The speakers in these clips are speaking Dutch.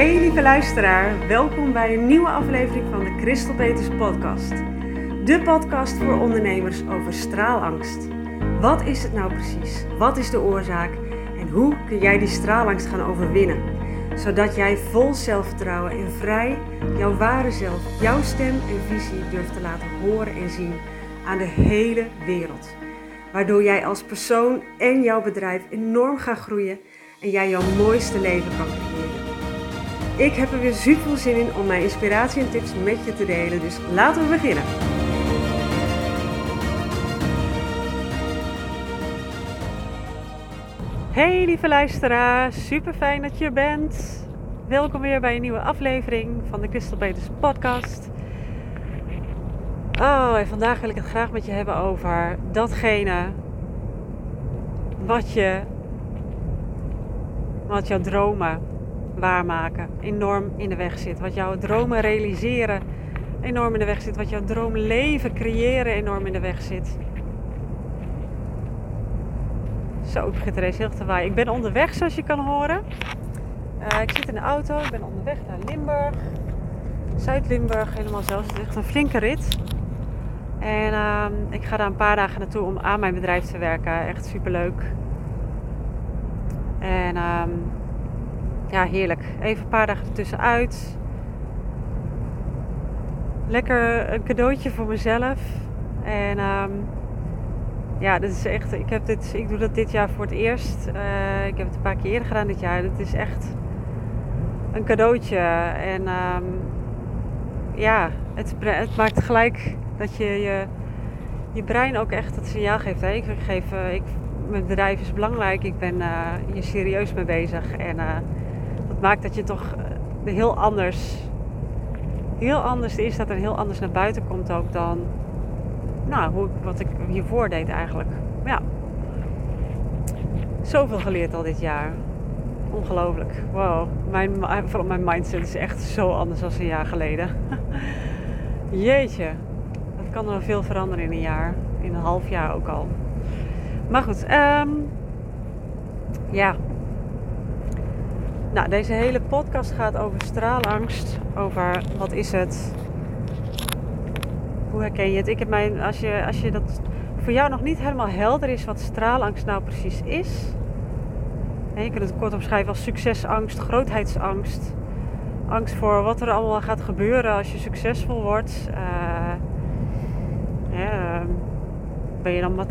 Hey lieve luisteraar, welkom bij een nieuwe aflevering van de Crystal Peters podcast. De podcast voor ondernemers over straalangst. Wat is het nou precies? Wat is de oorzaak? En hoe kun jij die straalangst gaan overwinnen? Zodat jij vol zelfvertrouwen en vrij jouw ware zelf, jouw stem en visie durft te laten horen en zien aan de hele wereld. Waardoor jij als persoon en jouw bedrijf enorm gaat groeien en jij jouw mooiste leven kan. Ik heb er weer super veel zin in om mijn inspiratie en tips met je te delen, dus laten we beginnen. Hey lieve luisteraar, super fijn dat je er bent. Welkom weer bij een nieuwe aflevering van de Crystal Peters podcast. Oh, en vandaag wil ik het graag met je hebben over datgene wat je, wat jouw dromen waarmaken enorm in de weg zit. Wat jouw dromen realiseren enorm in de weg zit. Wat jouw droomleven creëren enorm in de weg zit. Zo, ik begint er eens heel te waaien. Ik ben onderweg, zoals je kan horen. Uh, ik zit in de auto, ik ben onderweg naar Limburg. Zuid-Limburg helemaal zelfs. Het is echt een flinke rit. En uh, ik ga daar een paar dagen naartoe om aan mijn bedrijf te werken. Echt super leuk. En uh, ja, heerlijk. Even een paar dagen ertussenuit. Lekker een cadeautje voor mezelf. En um, ja, dit is echt. Ik, heb dit, ik doe dat dit jaar voor het eerst. Uh, ik heb het een paar keer eerder gedaan dit jaar. Het is echt een cadeautje. En um, ja, het, het, maakt gelijk dat je, je je brein ook echt het signaal geeft. Ik geef, uh, ik, mijn bedrijf is belangrijk. Ik ben uh, hier serieus mee bezig. En maakt dat je toch eh, heel anders, heel anders is dat er heel anders naar buiten komt ook dan nou, hoe, wat ik hiervoor deed eigenlijk. Ja, zoveel geleerd al dit jaar. Ongelooflijk. Wow. Mijn, vooral mijn mindset is echt zo anders dan een jaar geleden. Jeetje. Dat kan er veel veranderen in een jaar. In een half jaar ook al. Maar goed. Um, ja, nou, deze hele podcast gaat over straalangst. Over wat is het? Hoe herken je het? Ik heb mijn, als, je, als je dat voor jou nog niet helemaal helder is wat straalangst nou precies is. En je kunt het kort omschrijven als succesangst, grootheidsangst. Angst voor wat er allemaal gaat gebeuren als je succesvol wordt. Uh, ja, ben je dan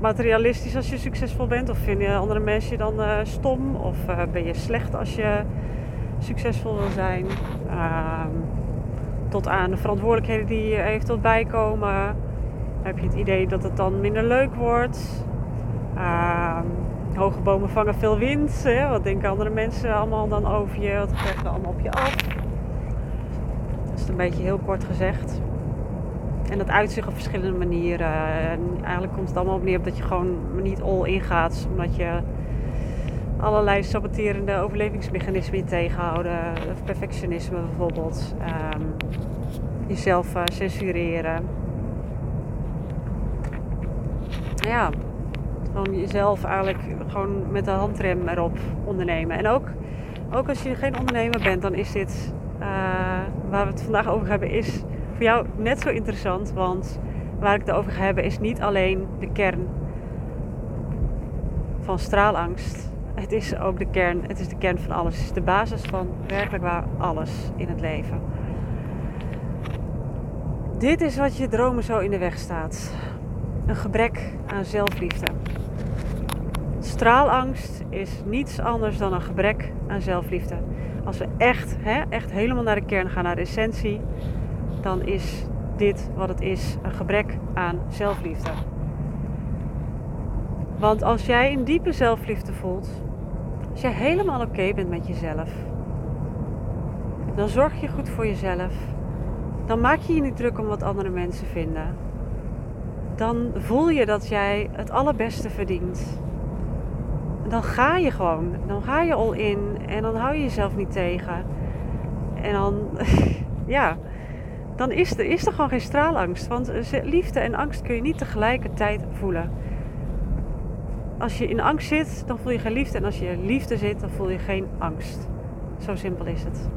materialistisch als je succesvol bent? Of vinden andere mensen je dan uh, stom? Of uh, ben je slecht als je succesvol wil zijn? Uh, tot aan de verantwoordelijkheden die eventueel bijkomen. Heb je het idee dat het dan minder leuk wordt? Ehm, hoge bomen vangen veel wind. Hè? Wat denken andere mensen allemaal dan over je? Wat krijgen allemaal op je af? Dat is een beetje heel kort gezegd. En dat uitzicht op verschillende manieren. En eigenlijk komt het allemaal op neer op dat je gewoon niet all in gaat. Omdat je allerlei saboterende overlevingsmechanismen tegenhouden. Perfectionisme bijvoorbeeld. Um, jezelf uh, censureren. Ja, gewoon jezelf eigenlijk gewoon met de handrem erop ondernemen. En ook, ook als je geen ondernemer bent, dan is dit uh, waar we het vandaag over hebben, is voor jou net zo interessant. Want waar ik het over ga hebben is niet alleen de kern van straalangst. Het is ook de kern, het is de kern van alles. Het is de basis van werkelijk waar alles in het leven. Dit is wat je dromen zo in de weg staat. Een gebrek aan zelfliefde. Straalangst is niets anders dan een gebrek aan zelfliefde. Als we echt, hè, echt helemaal naar de kern gaan, naar de essentie, dan is dit wat het is: een gebrek aan zelfliefde. Want als jij een diepe zelfliefde voelt, als jij helemaal oké bent met jezelf, dan zorg je goed voor jezelf. Dan maak je je niet druk om wat andere mensen vinden. Dan voel je dat jij het allerbeste verdient. Dan ga je gewoon. Dan ga je al in en dan hou je jezelf niet tegen. En dan, ja, dan is er, is er gewoon geen straalangst. Want liefde en angst kun je niet tegelijkertijd voelen. Als je in angst zit, dan voel je geen liefde. En als je in liefde zit, dan voel je geen angst. Zo simpel is het.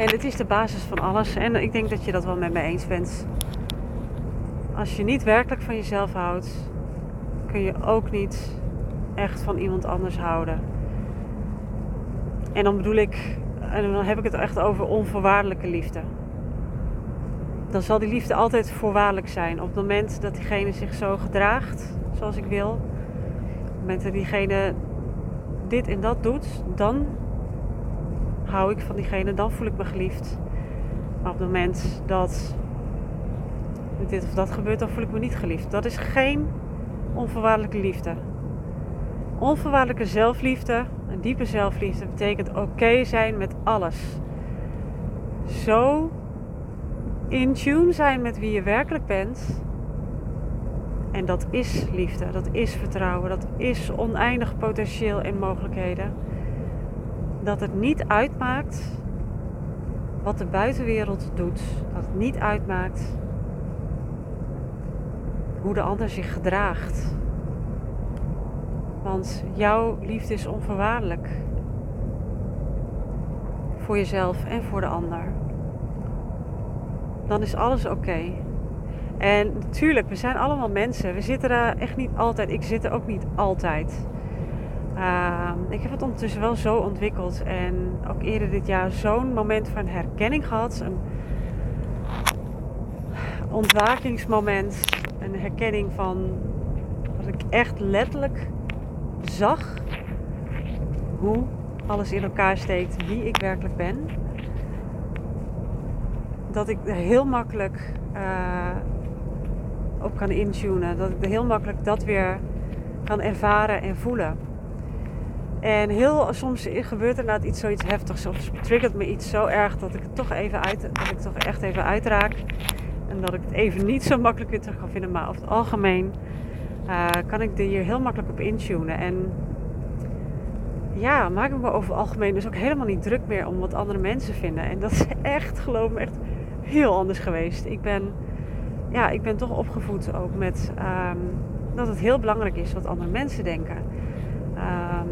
En het is de basis van alles. En ik denk dat je dat wel met me eens bent. Als je niet werkelijk van jezelf houdt, kun je ook niet echt van iemand anders houden. En dan bedoel ik, en dan heb ik het echt over onvoorwaardelijke liefde. Dan zal die liefde altijd voorwaardelijk zijn. Op het moment dat diegene zich zo gedraagt zoals ik wil, op het moment dat diegene dit en dat doet, dan hou ik van diegene, dan voel ik me geliefd. Maar op het moment dat dit of dat gebeurt, dan voel ik me niet geliefd. Dat is geen onvoorwaardelijke liefde. Onvoorwaardelijke zelfliefde, een diepe zelfliefde, betekent oké zijn met alles. Zo in tune zijn met wie je werkelijk bent. En dat is liefde, dat is vertrouwen, dat is oneindig potentieel en mogelijkheden. Dat het niet uitmaakt wat de buitenwereld doet. Dat het niet uitmaakt hoe de ander zich gedraagt. Want jouw liefde is onvoorwaardelijk. Voor jezelf en voor de ander. Dan is alles oké. En natuurlijk, we zijn allemaal mensen. We zitten daar echt niet altijd. Ik zit er ook niet altijd. Uh, ik heb het ondertussen wel zo ontwikkeld. En ook eerder dit jaar zo'n moment van herkenning gehad. Een ontwakingsmoment. Een herkenning van dat ik echt letterlijk zag hoe alles in elkaar steekt, wie ik werkelijk ben. Dat ik er heel makkelijk uh, op kan intunen. Dat ik heel makkelijk dat weer kan ervaren en voelen. En heel soms gebeurt er nou iets zoiets heftigs of triggert me iets zo erg dat ik het toch even uit, dat ik toch echt even uitraak. En dat ik het even niet zo makkelijk weer terug kan vinden. Maar over het algemeen uh, kan ik er hier heel makkelijk op intunen. En ja, maak ik me over het algemeen dus ook helemaal niet druk meer om wat andere mensen vinden. En dat is echt, geloof me, echt heel anders geweest. Ik ben, ja, ik ben toch opgevoed ook met um, dat het heel belangrijk is wat andere mensen denken. Um,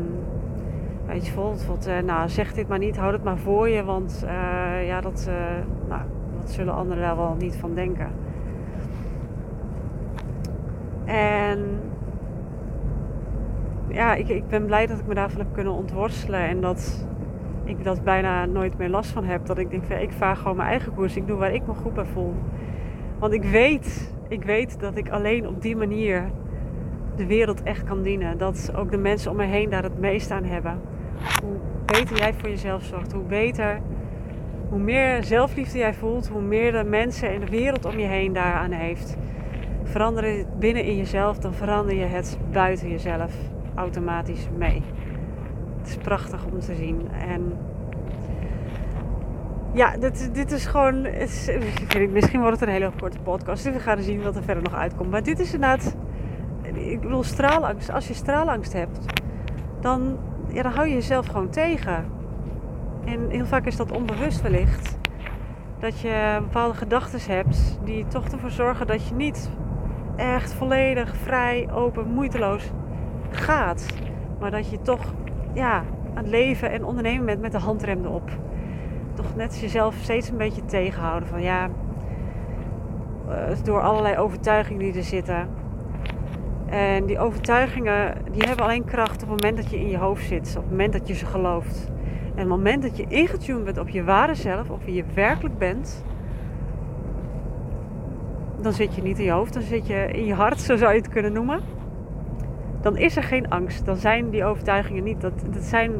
weet je, bijvoorbeeld, uh, nou zeg dit maar niet, houd het maar voor je, want uh, ja, dat, nou, dat zullen anderen daar wel niet van denken. En ja, ik, ik ben blij dat ik me daarvan heb kunnen ontworstelen. En dat ik dat bijna nooit meer last van heb. Dat ik denk, ik vaar gewoon mijn eigen koers. Ik doe waar ik me goed bij voel. Want ik weet, ik weet dat ik alleen op die manier de wereld echt kan dienen. Dat ook de mensen om me heen daar het meest aan hebben. Hoe beter jij voor jezelf zorgt, hoe beter, hoe meer zelfliefde jij voelt, hoe meer de mensen en de wereld om je heen daaraan heeft. Verander het binnen in jezelf, dan verander je het buiten jezelf automatisch mee. Het is prachtig om te zien. En ja, dit, dit is gewoon. Is, misschien wordt het een hele korte podcast. we gaan zien wat er verder nog uitkomt. Maar dit is inderdaad. Ik bedoel, straalangst. Als je straalangst hebt, dan, ja, dan hou je jezelf gewoon tegen. En heel vaak is dat onbewust wellicht. Dat je bepaalde gedachten hebt die toch ervoor zorgen dat je niet echt volledig vrij, open, moeiteloos gaat. Maar dat je toch ja, aan het leven en ondernemen bent met de handrem erop. Toch net jezelf steeds een beetje tegenhouden van ja, uh, door allerlei overtuigingen die er zitten. En die overtuigingen die hebben alleen kracht op het moment dat je in je hoofd zit, op het moment dat je ze gelooft. En op het moment dat je ingetuned bent op je ware zelf, op wie je werkelijk bent, dan zit je niet in je hoofd, dan zit je in je hart, zo zou je het kunnen noemen. Dan is er geen angst. Dan zijn die overtuigingen niet. Dat, dat, zijn,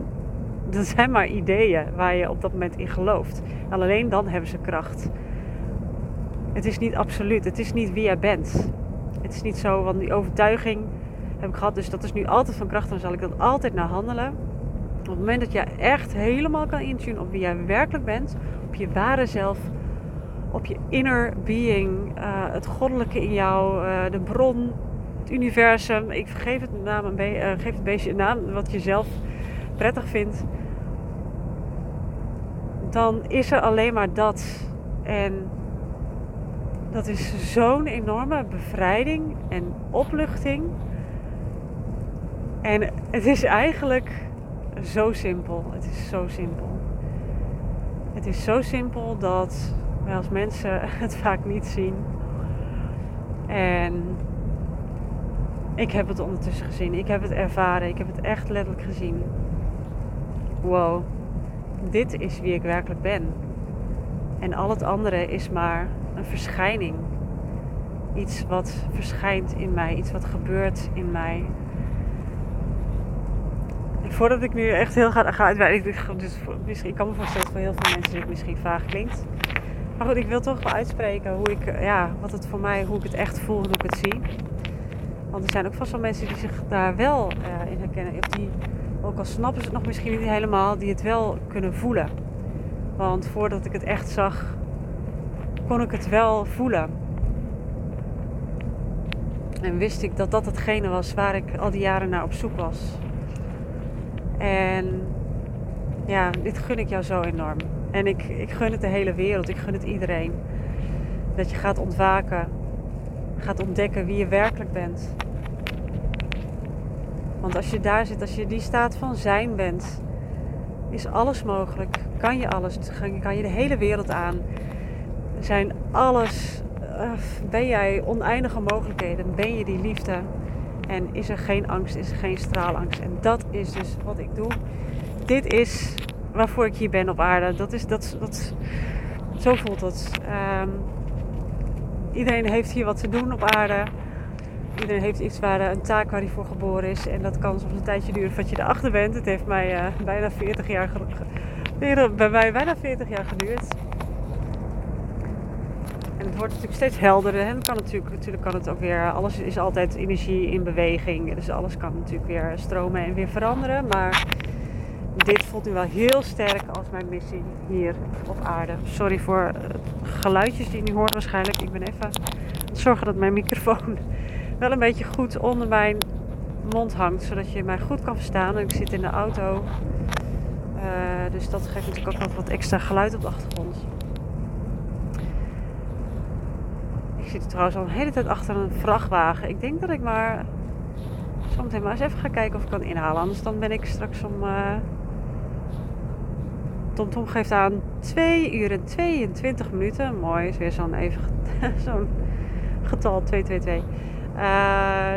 dat zijn maar ideeën waar je op dat moment in gelooft. En alleen dan hebben ze kracht. Het is niet absoluut. Het is niet wie jij bent. Het is niet zo, want die overtuiging heb ik gehad, dus dat is nu altijd van kracht. Dan zal ik dat altijd naar handelen. Op het moment dat je echt helemaal kan intunen op wie jij werkelijk bent, op je ware zelf, op je inner being, uh, het goddelijke in jou, uh, de bron, het universum. Ik geef het, naam een uh, geef het beestje een naam wat je zelf prettig vindt. Dan is er alleen maar dat. En dat is zo'n enorme bevrijding en opluchting. En het is eigenlijk zo simpel. Het is zo simpel. Het is zo simpel dat wij als mensen het vaak niet zien. En ik heb het ondertussen gezien. Ik heb het ervaren. Ik heb het echt letterlijk gezien. Wow, dit is wie ik werkelijk ben. En al het andere is maar een verschijning. Iets wat verschijnt in mij, iets wat gebeurt in mij. voordat ik nu echt heel ga, ga uitweiden, dus misschien, ik kan me voorstellen voor heel veel mensen dit misschien vaag klinkt. Maar goed, ik wil toch wel uitspreken hoe ik, ja, wat het voor mij, hoe ik het echt voel, hoe ik het zie. Want er zijn ook vast wel mensen die zich daar wel uh, in herkennen. Of die, ook al snappen ze het nog misschien niet helemaal, die het wel kunnen voelen. Want voordat ik het echt zag, kon ik het wel voelen. En wist ik dat dat hetgene was waar ik al die jaren naar op zoek was. En ja, dit gun ik jou zo enorm. En ik, ik gun het de hele wereld. Ik gun het iedereen. Dat je gaat ontwaken. Gaat ontdekken wie je werkelijk bent. Want als je daar zit, als je die staat van zijn bent, is alles mogelijk. Kan je alles. Kan je de hele wereld aan. Zijn alles. Uh, ben jij oneindige mogelijkheden? Ben je die liefde? En is er geen angst? Is er geen straalangst? En dat is dus wat ik doe. Dit is waarvoor ik hier ben op aarde. Dat is dat. dat zo voelt het. Um, iedereen heeft hier wat te doen op aarde. Iedereen heeft iets waar, een taak waar hij voor geboren is. En dat kan soms een tijdje duren voordat je erachter bent. Het heeft mij uh, bijna 40 jaar bij mij bijna 40 jaar geduurd. En het wordt natuurlijk steeds helderder. En kan natuurlijk, natuurlijk kan het ook weer. Alles is altijd energie in beweging. Dus alles kan natuurlijk weer stromen en weer veranderen. Maar dit voelt nu wel heel sterk als mijn missie hier op aarde. Sorry voor geluidjes die je nu hoort waarschijnlijk. Ik ben even zorgen dat mijn microfoon wel een beetje goed onder mijn mond hangt. Zodat je mij goed kan verstaan. ik zit in de auto. Uh, dus dat geeft natuurlijk ook nog wat extra geluid op de achtergrond. Ik zit trouwens al een hele tijd achter een vrachtwagen. Ik denk dat ik maar zometeen maar eens even ga kijken of ik kan inhalen. Anders dan ben ik straks om... Uh, Tom Tom geeft aan 2 uur en 22 minuten. Mooi, is weer zo'n even zo'n getal 222. Uh,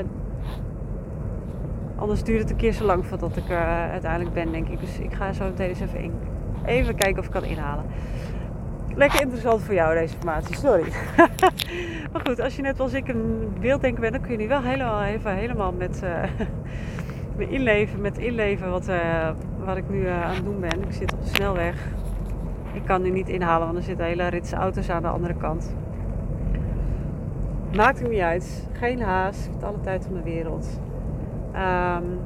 anders duurt het een keer zo lang voordat ik er uh, uiteindelijk ben, denk ik. Dus ik ga zo meteen eens even, even kijken of ik kan inhalen. Lekker interessant voor jou deze informatie, sorry. maar goed, als je net als ik een beelddenker bent, dan kun je nu wel helemaal, even helemaal met uh, inleven, met inleven wat, wat ik nu aan het doen ben. Ik zit op de snelweg. Ik kan nu niet inhalen, want er zitten hele rits auto's aan de andere kant. Maakt het niet uit. Geen haast. Ik alle tijd van de wereld. Um,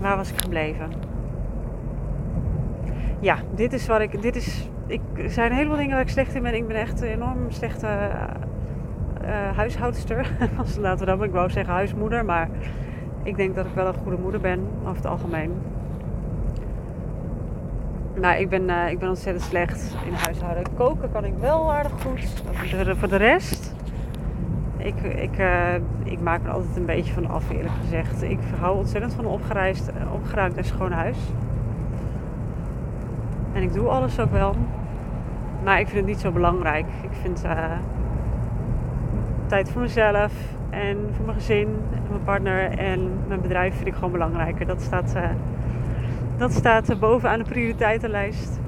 waar was ik gebleven? Ja, dit is wat ik. Dit is, ik, er zijn een heleboel dingen waar ik slecht in ben. Ik ben echt een enorm slechte uh, huishoudster. Laten we dat maar. Ik wou zeggen huismoeder. Maar ik denk dat ik wel een goede moeder ben. Over het algemeen. Nou, ik ben, uh, ik ben ontzettend slecht in huishouden. Koken kan ik wel aardig goed. Voor de rest ik, ik, uh, ik maak er altijd een beetje van af, eerlijk gezegd. Ik hou ontzettend van opgereisd, opgeruimd en schoon huis. En ik doe alles ook wel. Maar ik vind het niet zo belangrijk. Ik vind uh, tijd voor mezelf en voor mijn gezin en mijn partner en mijn bedrijf vind ik gewoon belangrijker. Dat staat, uh, dat staat bovenaan de prioriteitenlijst.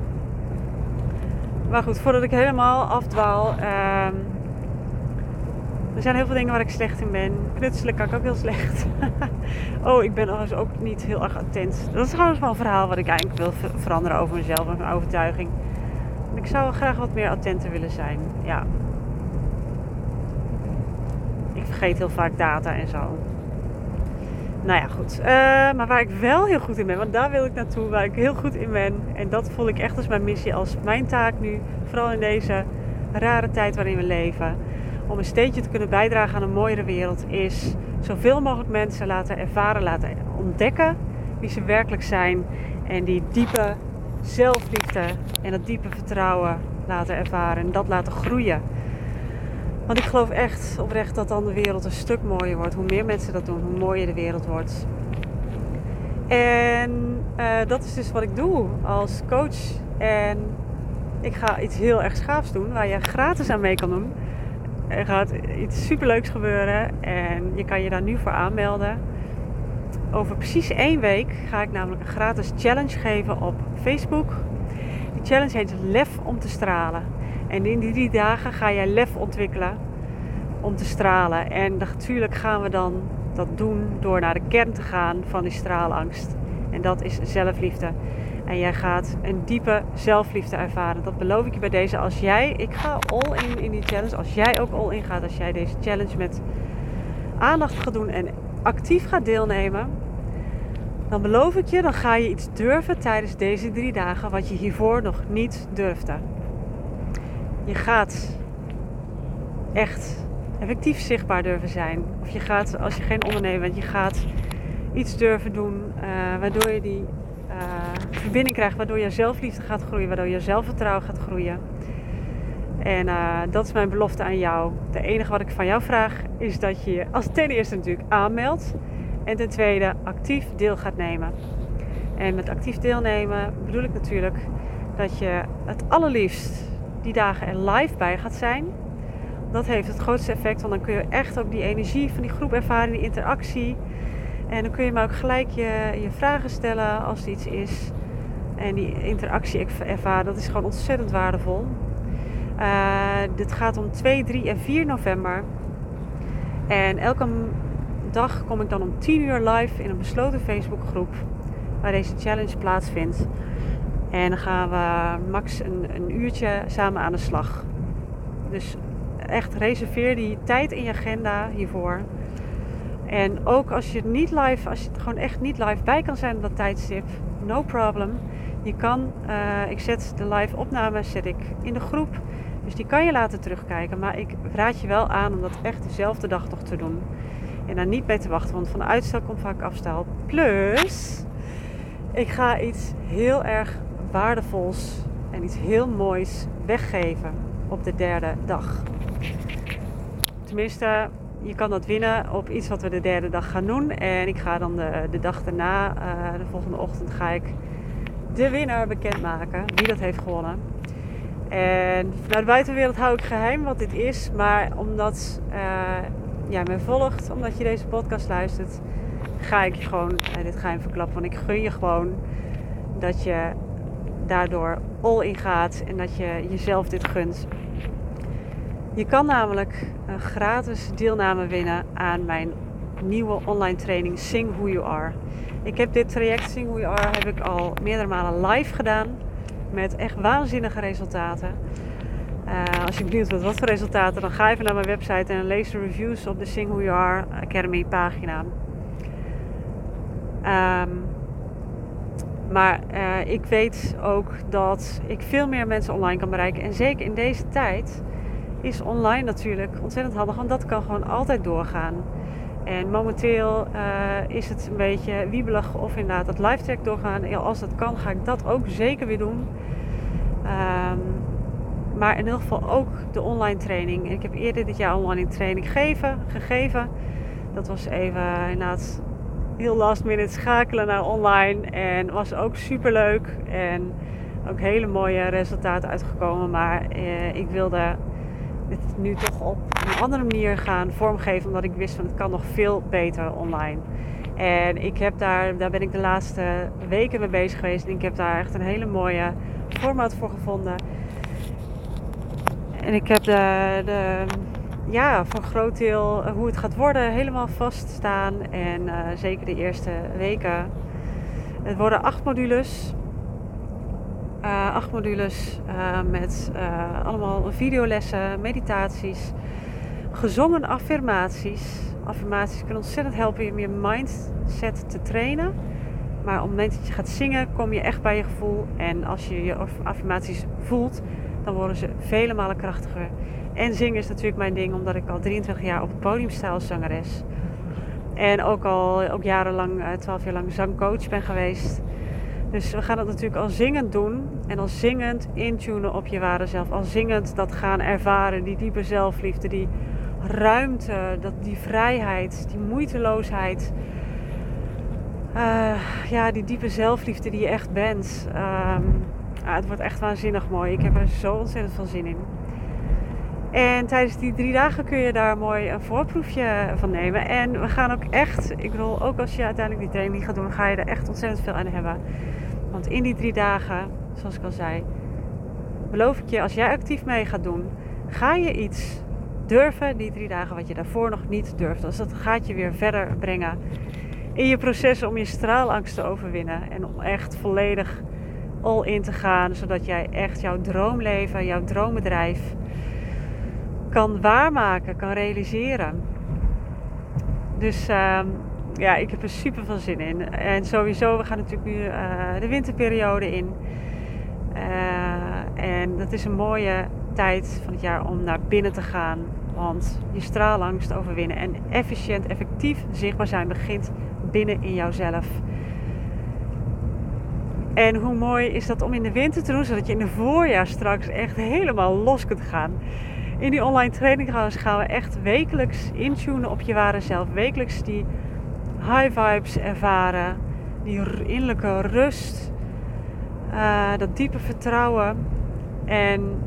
Maar goed, voordat ik helemaal afdwaal. Uh, er zijn heel veel dingen waar ik slecht in ben. Knutselen kan ik ook heel slecht. oh, ik ben dus ook niet heel erg attent. Dat is trouwens wel een verhaal wat ik eigenlijk wil veranderen over mezelf en mijn overtuiging. Ik zou graag wat meer attenter willen zijn. Ja. Vergeet heel vaak data en zo. Nou ja, goed. Uh, maar waar ik wel heel goed in ben, want daar wil ik naartoe, waar ik heel goed in ben. En dat voel ik echt als mijn missie, als mijn taak nu. Vooral in deze rare tijd waarin we leven om een steentje te kunnen bijdragen aan een mooiere wereld, is zoveel mogelijk mensen laten ervaren, laten ontdekken wie ze werkelijk zijn. En die diepe zelfliefde en dat diepe vertrouwen laten ervaren en dat laten groeien. Want ik geloof echt oprecht dat dan de wereld een stuk mooier wordt. Hoe meer mensen dat doen, hoe mooier de wereld wordt. En uh, dat is dus wat ik doe als coach. En ik ga iets heel erg schaafs doen waar je gratis aan mee kan doen. Er gaat iets superleuks gebeuren en je kan je daar nu voor aanmelden. Over precies één week ga ik namelijk een gratis challenge geven op Facebook. Die challenge heet Lef om te stralen. En in die drie dagen ga jij lef ontwikkelen om te stralen. En natuurlijk gaan we dan dat doen door naar de kern te gaan van die straalangst. En dat is zelfliefde. En jij gaat een diepe zelfliefde ervaren. Dat beloof ik je bij deze. Als jij, ik ga all in in die challenge. Als jij ook all in gaat, als jij deze challenge met aandacht gaat doen en actief gaat deelnemen, dan beloof ik je, dan ga je iets durven tijdens deze drie dagen wat je hiervoor nog niet durfde. Je gaat echt effectief zichtbaar durven zijn. Of je gaat, als je geen ondernemer bent, je gaat iets durven doen uh, waardoor je die uh, verbinding krijgt, waardoor je zelfliefde gaat groeien, waardoor je zelfvertrouwen gaat groeien. En uh, dat is mijn belofte aan jou. Het enige wat ik van jou vraag is dat je je als ten eerste natuurlijk aanmeldt. En ten tweede actief deel gaat nemen. En met actief deelnemen bedoel ik natuurlijk dat je het allerliefst die dagen er live bij gaat zijn. Dat heeft het grootste effect, want dan kun je echt ook die energie van die groep ervaren, die interactie. En dan kun je maar ook gelijk je, je vragen stellen als er iets is. En die interactie ervaren, dat is gewoon ontzettend waardevol. Uh, dit gaat om 2, 3 en 4 november. En elke dag kom ik dan om 10 uur live in een besloten Facebookgroep waar deze challenge plaatsvindt. En dan gaan we max een, een uurtje samen aan de slag. Dus echt reserveer die tijd in je agenda hiervoor. En ook als je niet live, als je er gewoon echt niet live bij kan zijn op dat tijdstip, no problem. Je kan, uh, ik zet de live opname zet ik in de groep. Dus die kan je laten terugkijken. Maar ik raad je wel aan om dat echt dezelfde dag toch te doen. En daar niet mee te wachten, want van uitstel komt vaak afstel. Plus, ik ga iets heel erg waardevols en iets heel moois weggeven op de derde dag. Tenminste, je kan dat winnen op iets wat we de derde dag gaan doen. En ik ga dan de, de dag daarna, uh, de volgende ochtend, ga ik de winnaar bekendmaken. Wie dat heeft gewonnen. En vanuit de buitenwereld hou ik geheim wat dit is. Maar omdat uh, jij me volgt, omdat je deze podcast luistert, ga ik je gewoon uh, dit geheim verklappen. Want ik gun je gewoon dat je daardoor all in gaat en dat je jezelf dit gunt. Je kan namelijk een gratis deelname winnen aan mijn nieuwe online training Sing Who You Are. Ik heb dit traject Sing Who You Are heb ik al meerdere malen live gedaan met echt waanzinnige resultaten. Uh, als je benieuwd bent wat voor resultaten, dan ga even naar mijn website en lees de reviews op de Sing Who You Are Academy pagina. Um, maar uh, ik weet ook dat ik veel meer mensen online kan bereiken. En zeker in deze tijd is online natuurlijk ontzettend handig, want dat kan gewoon altijd doorgaan. En momenteel uh, is het een beetje wiebelig of inderdaad het live track doorgaan. Als dat kan, ga ik dat ook zeker weer doen. Um, maar in ieder geval ook de online training. Ik heb eerder dit jaar online training gegeven. Dat was even inderdaad heel last minute schakelen naar online. En was ook super leuk. En ook hele mooie resultaten uitgekomen. Maar eh, ik wilde dit nu toch op een andere manier gaan vormgeven. Omdat ik wist van het kan nog veel beter online. En ik heb daar, daar ben ik de laatste weken mee bezig geweest. En ik heb daar echt een hele mooie format voor gevonden. En ik heb de, de ja, voor een groot deel hoe het gaat worden helemaal vaststaan. En uh, zeker de eerste weken. Het worden acht modules. Uh, acht modules met allemaal videolessen, meditaties, gezongen affirmaties. Affirmaties kunnen ontzettend helpen om je mindset te trainen. Maar op het moment dat je gaat zingen, kom je echt bij je gevoel. En als je je affirmaties voelt, dan worden ze vele malen krachtiger. En zingen is natuurlijk mijn ding, omdat ik al 23 jaar op het podium sta als zangeres. En ook al ook jarenlang, 12 jaar lang zangcoach ben geweest. Dus we gaan dat natuurlijk al zingend doen. En al zingend intunen op je ware zelf. Al zingend dat gaan ervaren. Die diepe zelfliefde. Die ruimte. Dat, die vrijheid. Die moeiteloosheid. Uh, ja, die diepe zelfliefde die je echt bent. Um, het wordt echt waanzinnig mooi. Ik heb er zo ontzettend veel zin in. En tijdens die drie dagen kun je daar mooi een voorproefje van nemen. En we gaan ook echt, ik bedoel, ook als je uiteindelijk die training gaat doen, ga je er echt ontzettend veel aan hebben. Want in die drie dagen, zoals ik al zei, beloof ik je, als jij actief mee gaat doen, ga je iets durven die drie dagen wat je daarvoor nog niet durfde. Dus dat gaat je weer verder brengen in je proces om je straalangst te overwinnen. En om echt volledig all in te gaan, zodat jij echt jouw droomleven, jouw droombedrijf kan waarmaken, kan realiseren. Dus uh, ja, ik heb er super veel zin in. En sowieso, we gaan natuurlijk nu uh, de winterperiode in. Uh, en dat is een mooie tijd van het jaar om naar binnen te gaan. Want je straalangst overwinnen en efficiënt, effectief zichtbaar zijn begint binnen in jouzelf. En hoe mooi is dat om in de winter te doen, zodat je in de voorjaar straks echt helemaal los kunt gaan. In die online training gaan we echt wekelijks intunen op je ware zelf. Wekelijks die high vibes ervaren, die innerlijke rust, uh, dat diepe vertrouwen. En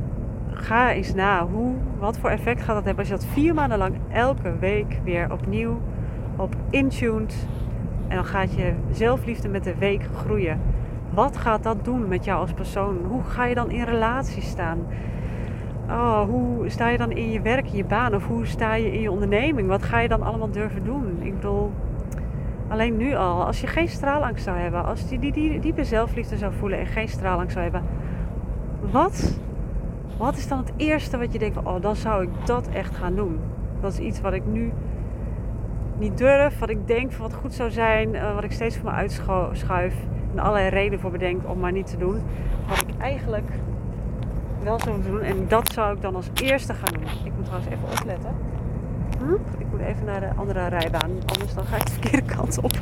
ga eens na, hoe, wat voor effect gaat dat hebben als je dat vier maanden lang elke week weer opnieuw op intuned. En dan gaat je zelfliefde met de week groeien. Wat gaat dat doen met jou als persoon? Hoe ga je dan in relatie staan? Oh, hoe sta je dan in je werk, in je baan? Of hoe sta je in je onderneming? Wat ga je dan allemaal durven doen? Ik bedoel, alleen nu al, als je geen straalangst zou hebben, als je die, die, diepe zelfliefde zou voelen en geen straalangst zou hebben, wat, wat is dan het eerste wat je denkt, oh, dan zou ik dat echt gaan doen? Dat is iets wat ik nu niet durf, wat ik denk wat goed zou zijn, uh, wat ik steeds voor me uitschuif en allerlei redenen voor bedenk om maar niet te doen. Wat ik eigenlijk wel zou doen. En dat zou ik dan als eerste gaan doen. Ik moet trouwens even opletten. Hm? Ik moet even naar de andere rijbaan. Anders dan ga ik de verkeerde kant op.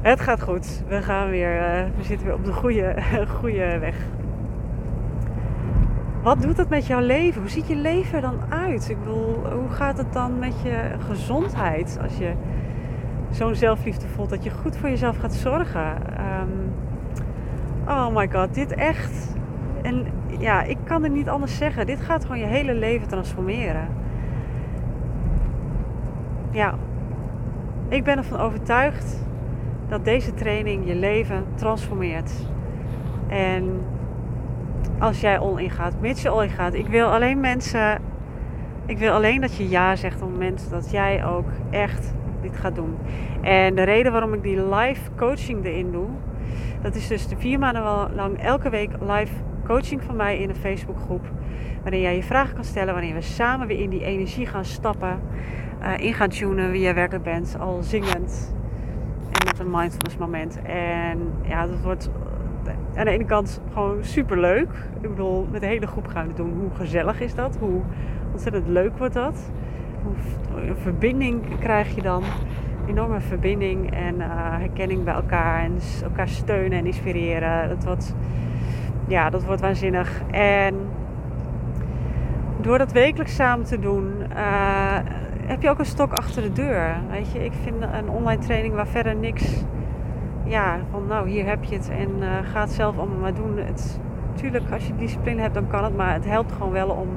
Het gaat goed. We gaan weer. Uh, we zitten weer op de goede, goede weg. Wat doet dat met jouw leven? Hoe ziet je leven dan uit? Ik bedoel, hoe gaat het dan met je gezondheid als je zo'n zelfliefde voelt dat je goed voor jezelf gaat zorgen? Um, oh my god, dit echt. En ja, ik kan het niet anders zeggen. Dit gaat gewoon je hele leven transformeren. Ja, ik ben ervan overtuigd dat deze training je leven transformeert. En als jij all in gaat, mits je all in gaat. Ik wil alleen mensen. Ik wil alleen dat je ja zegt op moment dat jij ook echt dit gaat doen. En de reden waarom ik die live coaching erin doe, dat is dus de vier maanden lang elke week live coaching van mij in een Facebookgroep. Waarin jij je vragen kan stellen, waarin we samen weer in die energie gaan stappen. Uh, in gaan tunen wie jij werkelijk bent, al zingend. En met een mindfulness moment. En ja, dat wordt aan de ene kant gewoon super leuk. Ik bedoel, met de hele groep gaan we het doen. Hoe gezellig is dat? Hoe ontzettend leuk wordt dat? Hoe een verbinding krijg je dan? Enorme verbinding en uh, herkenning bij elkaar. En elkaar steunen en inspireren. Dat wordt ja, dat wordt waanzinnig. En door dat wekelijks samen te doen, uh, heb je ook een stok achter de deur. Weet je, ik vind een online training waar verder niks, ja, van nou hier heb je het en uh, ga het zelf allemaal maar doen. Het, tuurlijk, als je discipline hebt, dan kan het, maar het helpt gewoon wel om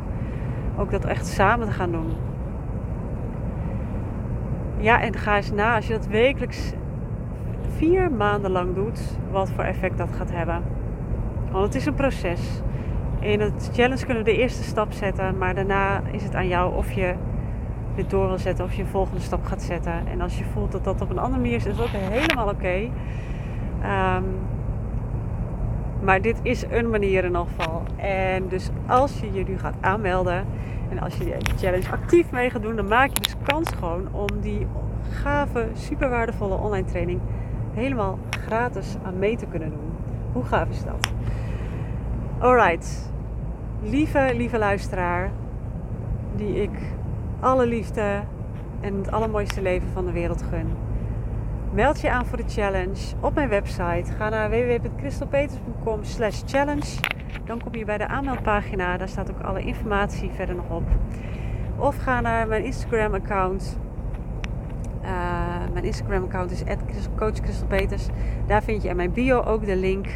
ook dat echt samen te gaan doen. Ja, en ga eens na als je dat wekelijks vier maanden lang doet, wat voor effect dat gaat hebben. Want het is een proces. In het challenge kunnen we de eerste stap zetten, maar daarna is het aan jou of je dit door wil zetten of je een volgende stap gaat zetten. En als je voelt dat dat op een andere manier is, is dat ook helemaal oké. Um, maar dit is een manier in elk geval. En dus als je je nu gaat aanmelden en als je de challenge actief mee gaat doen, dan maak je dus kans gewoon om die gave, super waardevolle online training helemaal gratis aan mee te kunnen doen. Hoe gaaf is dat? Alright, lieve, lieve luisteraar, die ik alle liefde en het allermooiste leven van de wereld gun. Meld je aan voor de challenge op mijn website. Ga naar www.christelpeters.com slash challenge. Dan kom je bij de aanmeldpagina. Daar staat ook alle informatie verder nog op. Of ga naar mijn Instagram account. Uh, mijn Instagram account is coach Peters. Daar vind je in mijn bio ook de link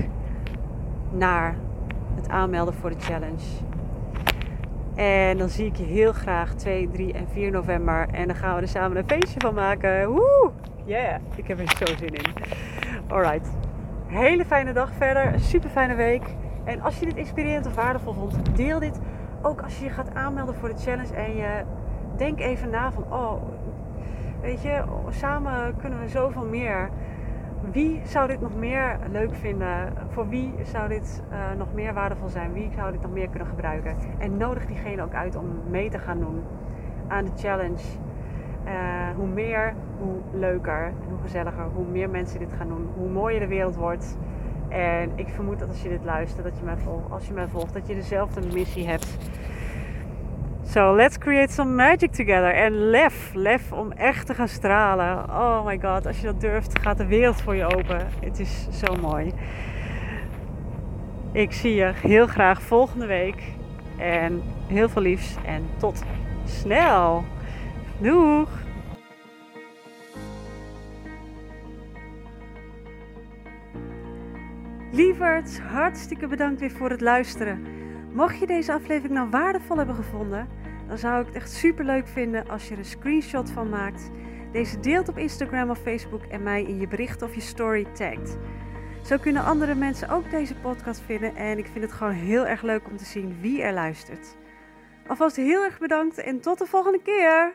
naar het aanmelden voor de challenge. En dan zie ik je heel graag 2, 3 en 4 november. En dan gaan we er samen een feestje van maken. Woe! Yeah, ik heb er zo zin in. Alright. Hele fijne dag verder. Super fijne week. En als je dit inspirerend of waardevol vond, deel dit. Ook als je je gaat aanmelden voor de challenge en je denk even na van, oh, weet je, samen kunnen we zoveel meer. Wie zou dit nog meer leuk vinden? Voor wie zou dit uh, nog meer waardevol zijn? Wie zou dit nog meer kunnen gebruiken? En nodig diegene ook uit om mee te gaan doen aan de challenge. Uh, hoe meer, hoe leuker hoe gezelliger. Hoe meer mensen dit gaan doen, hoe mooier de wereld wordt. En ik vermoed dat als je dit luistert, dat je mij volgt, als je mij volgt, dat je dezelfde missie hebt. So let's create some magic together. En lef, lef om echt te gaan stralen. Oh my god, als je dat durft, gaat de wereld voor je open. Het is zo mooi. Ik zie je heel graag volgende week. En heel veel liefs. En tot snel. Doeg! Lieverds, hartstikke bedankt weer voor het luisteren. Mocht je deze aflevering nou waardevol hebben gevonden, dan zou ik het echt super leuk vinden als je er een screenshot van maakt, deze deelt op Instagram of Facebook en mij in je bericht of je story tagt. Zo kunnen andere mensen ook deze podcast vinden en ik vind het gewoon heel erg leuk om te zien wie er luistert. Alvast heel erg bedankt en tot de volgende keer!